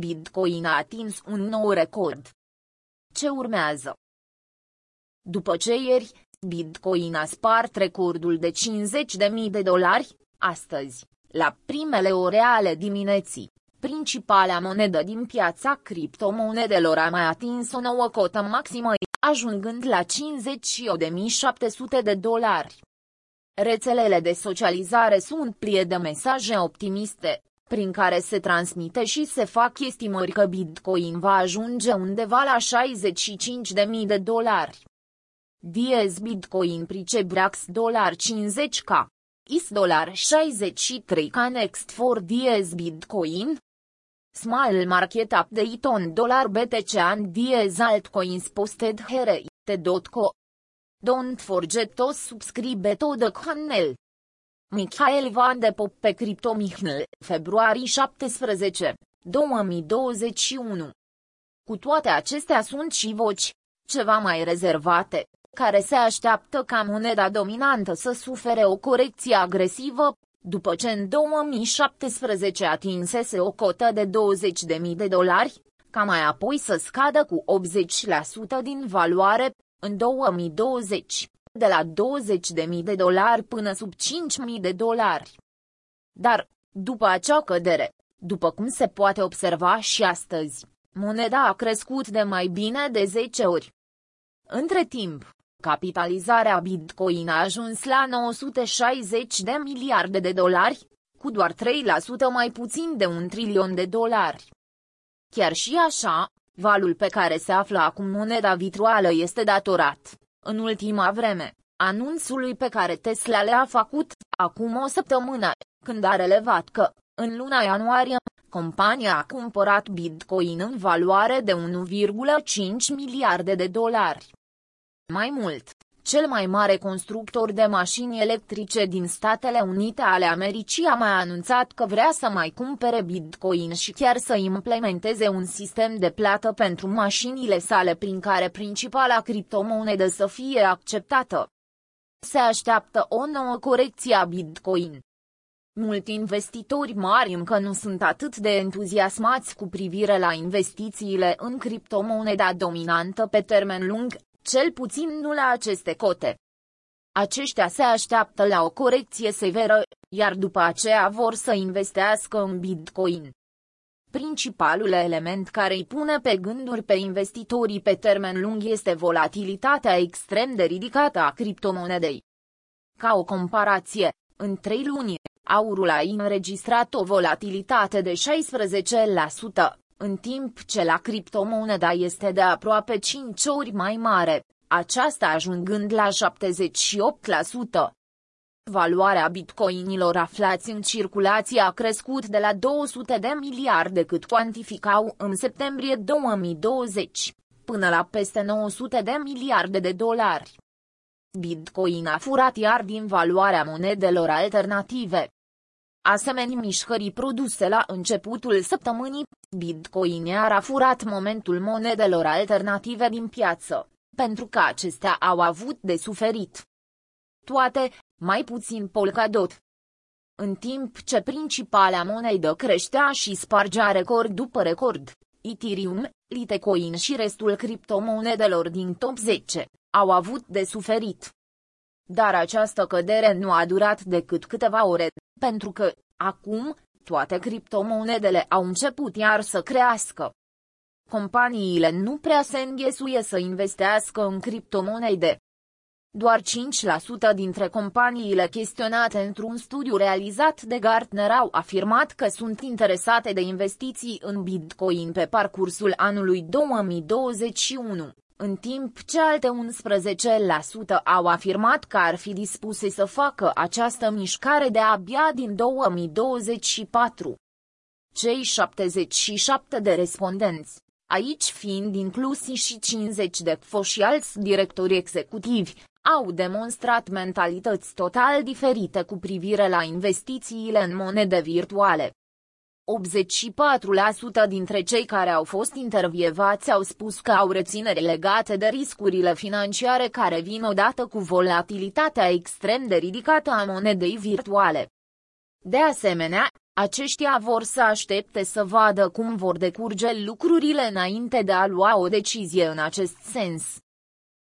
Bitcoin a atins un nou record. Ce urmează? După ce ieri, Bitcoin a spart recordul de 50.000 de dolari, astăzi, la primele ore ale dimineții, principala monedă din piața criptomonedelor a mai atins o nouă cotă maximă, ajungând la 58.700 de dolari. Rețelele de socializare sunt plie de mesaje optimiste, prin care se transmite și se fac estimări că Bitcoin va ajunge undeva la 65.000 de dolari. Diez Bitcoin Pricebrax dolar 50k. Is dolar 63k next for Diez Bitcoin. Small market update on dollar BTC and Diez altcoins posted here it.co. Don't forget to subscribe to the channel. Michael Van de Pop pe Crypto Mihnel, februarie 17, 2021. Cu toate acestea sunt și voci, ceva mai rezervate, care se așteaptă ca moneda dominantă să sufere o corecție agresivă, după ce în 2017 atinsese o cotă de 20.000 de dolari, ca mai apoi să scadă cu 80% din valoare, în 2020, de la 20.000 de dolari până sub 5.000 de dolari. Dar, după acea cădere, după cum se poate observa și astăzi, moneda a crescut de mai bine de 10 ori. Între timp, capitalizarea Bitcoin a ajuns la 960 de miliarde de dolari, cu doar 3% mai puțin de un trilion de dolari. Chiar și așa, valul pe care se află acum moneda virtuală este datorat, în ultima vreme, anunțului pe care Tesla le-a făcut, acum o săptămână, când a relevat că, în luna ianuarie, compania a cumpărat Bitcoin în valoare de 1,5 miliarde de dolari. Mai mult, cel mai mare constructor de mașini electrice din Statele Unite ale Americii a mai anunțat că vrea să mai cumpere Bitcoin și chiar să implementeze un sistem de plată pentru mașinile sale prin care principala criptomonedă să fie acceptată. Se așteaptă o nouă corecție a Bitcoin. Mulți investitori mari încă nu sunt atât de entuziasmați cu privire la investițiile în criptomoneda dominantă pe termen lung, cel puțin nu la aceste cote. Aceștia se așteaptă la o corecție severă, iar după aceea vor să investească în Bitcoin. Principalul element care îi pune pe gânduri pe investitorii pe termen lung este volatilitatea extrem de ridicată a criptomonedei. Ca o comparație, în trei luni, aurul a înregistrat o volatilitate de 16%, în timp ce la criptomoneda este de aproape 5 ori mai mare, aceasta ajungând la 78%. Valoarea bitcoinilor aflați în circulație a crescut de la 200 de miliarde cât cuantificau în septembrie 2020, până la peste 900 de miliarde de dolari. Bitcoin a furat iar din valoarea monedelor alternative, Asemenea mișcării produse la începutul săptămânii, Bitcoin a furat momentul monedelor alternative din piață, pentru că acestea au avut de suferit. Toate, mai puțin Polkadot. În timp ce principala monedă creștea și spargea record după record, Ethereum, Litecoin și restul criptomonedelor din top 10 au avut de suferit. Dar această cădere nu a durat decât câteva ore, pentru că, acum, toate criptomonedele au început iar să crească. Companiile nu prea se înghesuie să investească în criptomonede. Doar 5% dintre companiile chestionate într-un studiu realizat de Gartner au afirmat că sunt interesate de investiții în Bitcoin pe parcursul anului 2021 în timp ce alte 11% au afirmat că ar fi dispuse să facă această mișcare de abia din 2024. Cei 77 de respondenți, aici fiind inclusi și 50 de foși alți directori executivi, au demonstrat mentalități total diferite cu privire la investițiile în monede virtuale. 84% dintre cei care au fost intervievați au spus că au rețineri legate de riscurile financiare care vin odată cu volatilitatea extrem de ridicată a monedei virtuale. De asemenea, Aceștia vor să aștepte să vadă cum vor decurge lucrurile înainte de a lua o decizie în acest sens.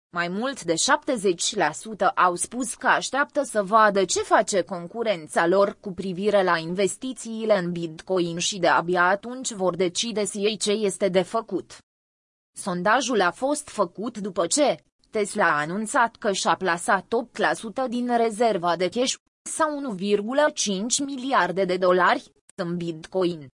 Mai mult de 70% au spus că așteaptă să vadă ce face concurența lor cu privire la investițiile în Bitcoin și de abia atunci vor decide si ei ce este de făcut. Sondajul a fost făcut după ce Tesla a anunțat că și-a plasat 8% din rezerva de cash, sau 1,5 miliarde de dolari, în Bitcoin.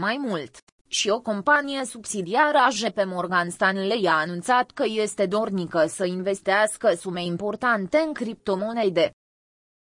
Mai mult, și o companie subsidiară a JP Morgan Stanley a anunțat că este dornică să investească sume importante în criptomonede.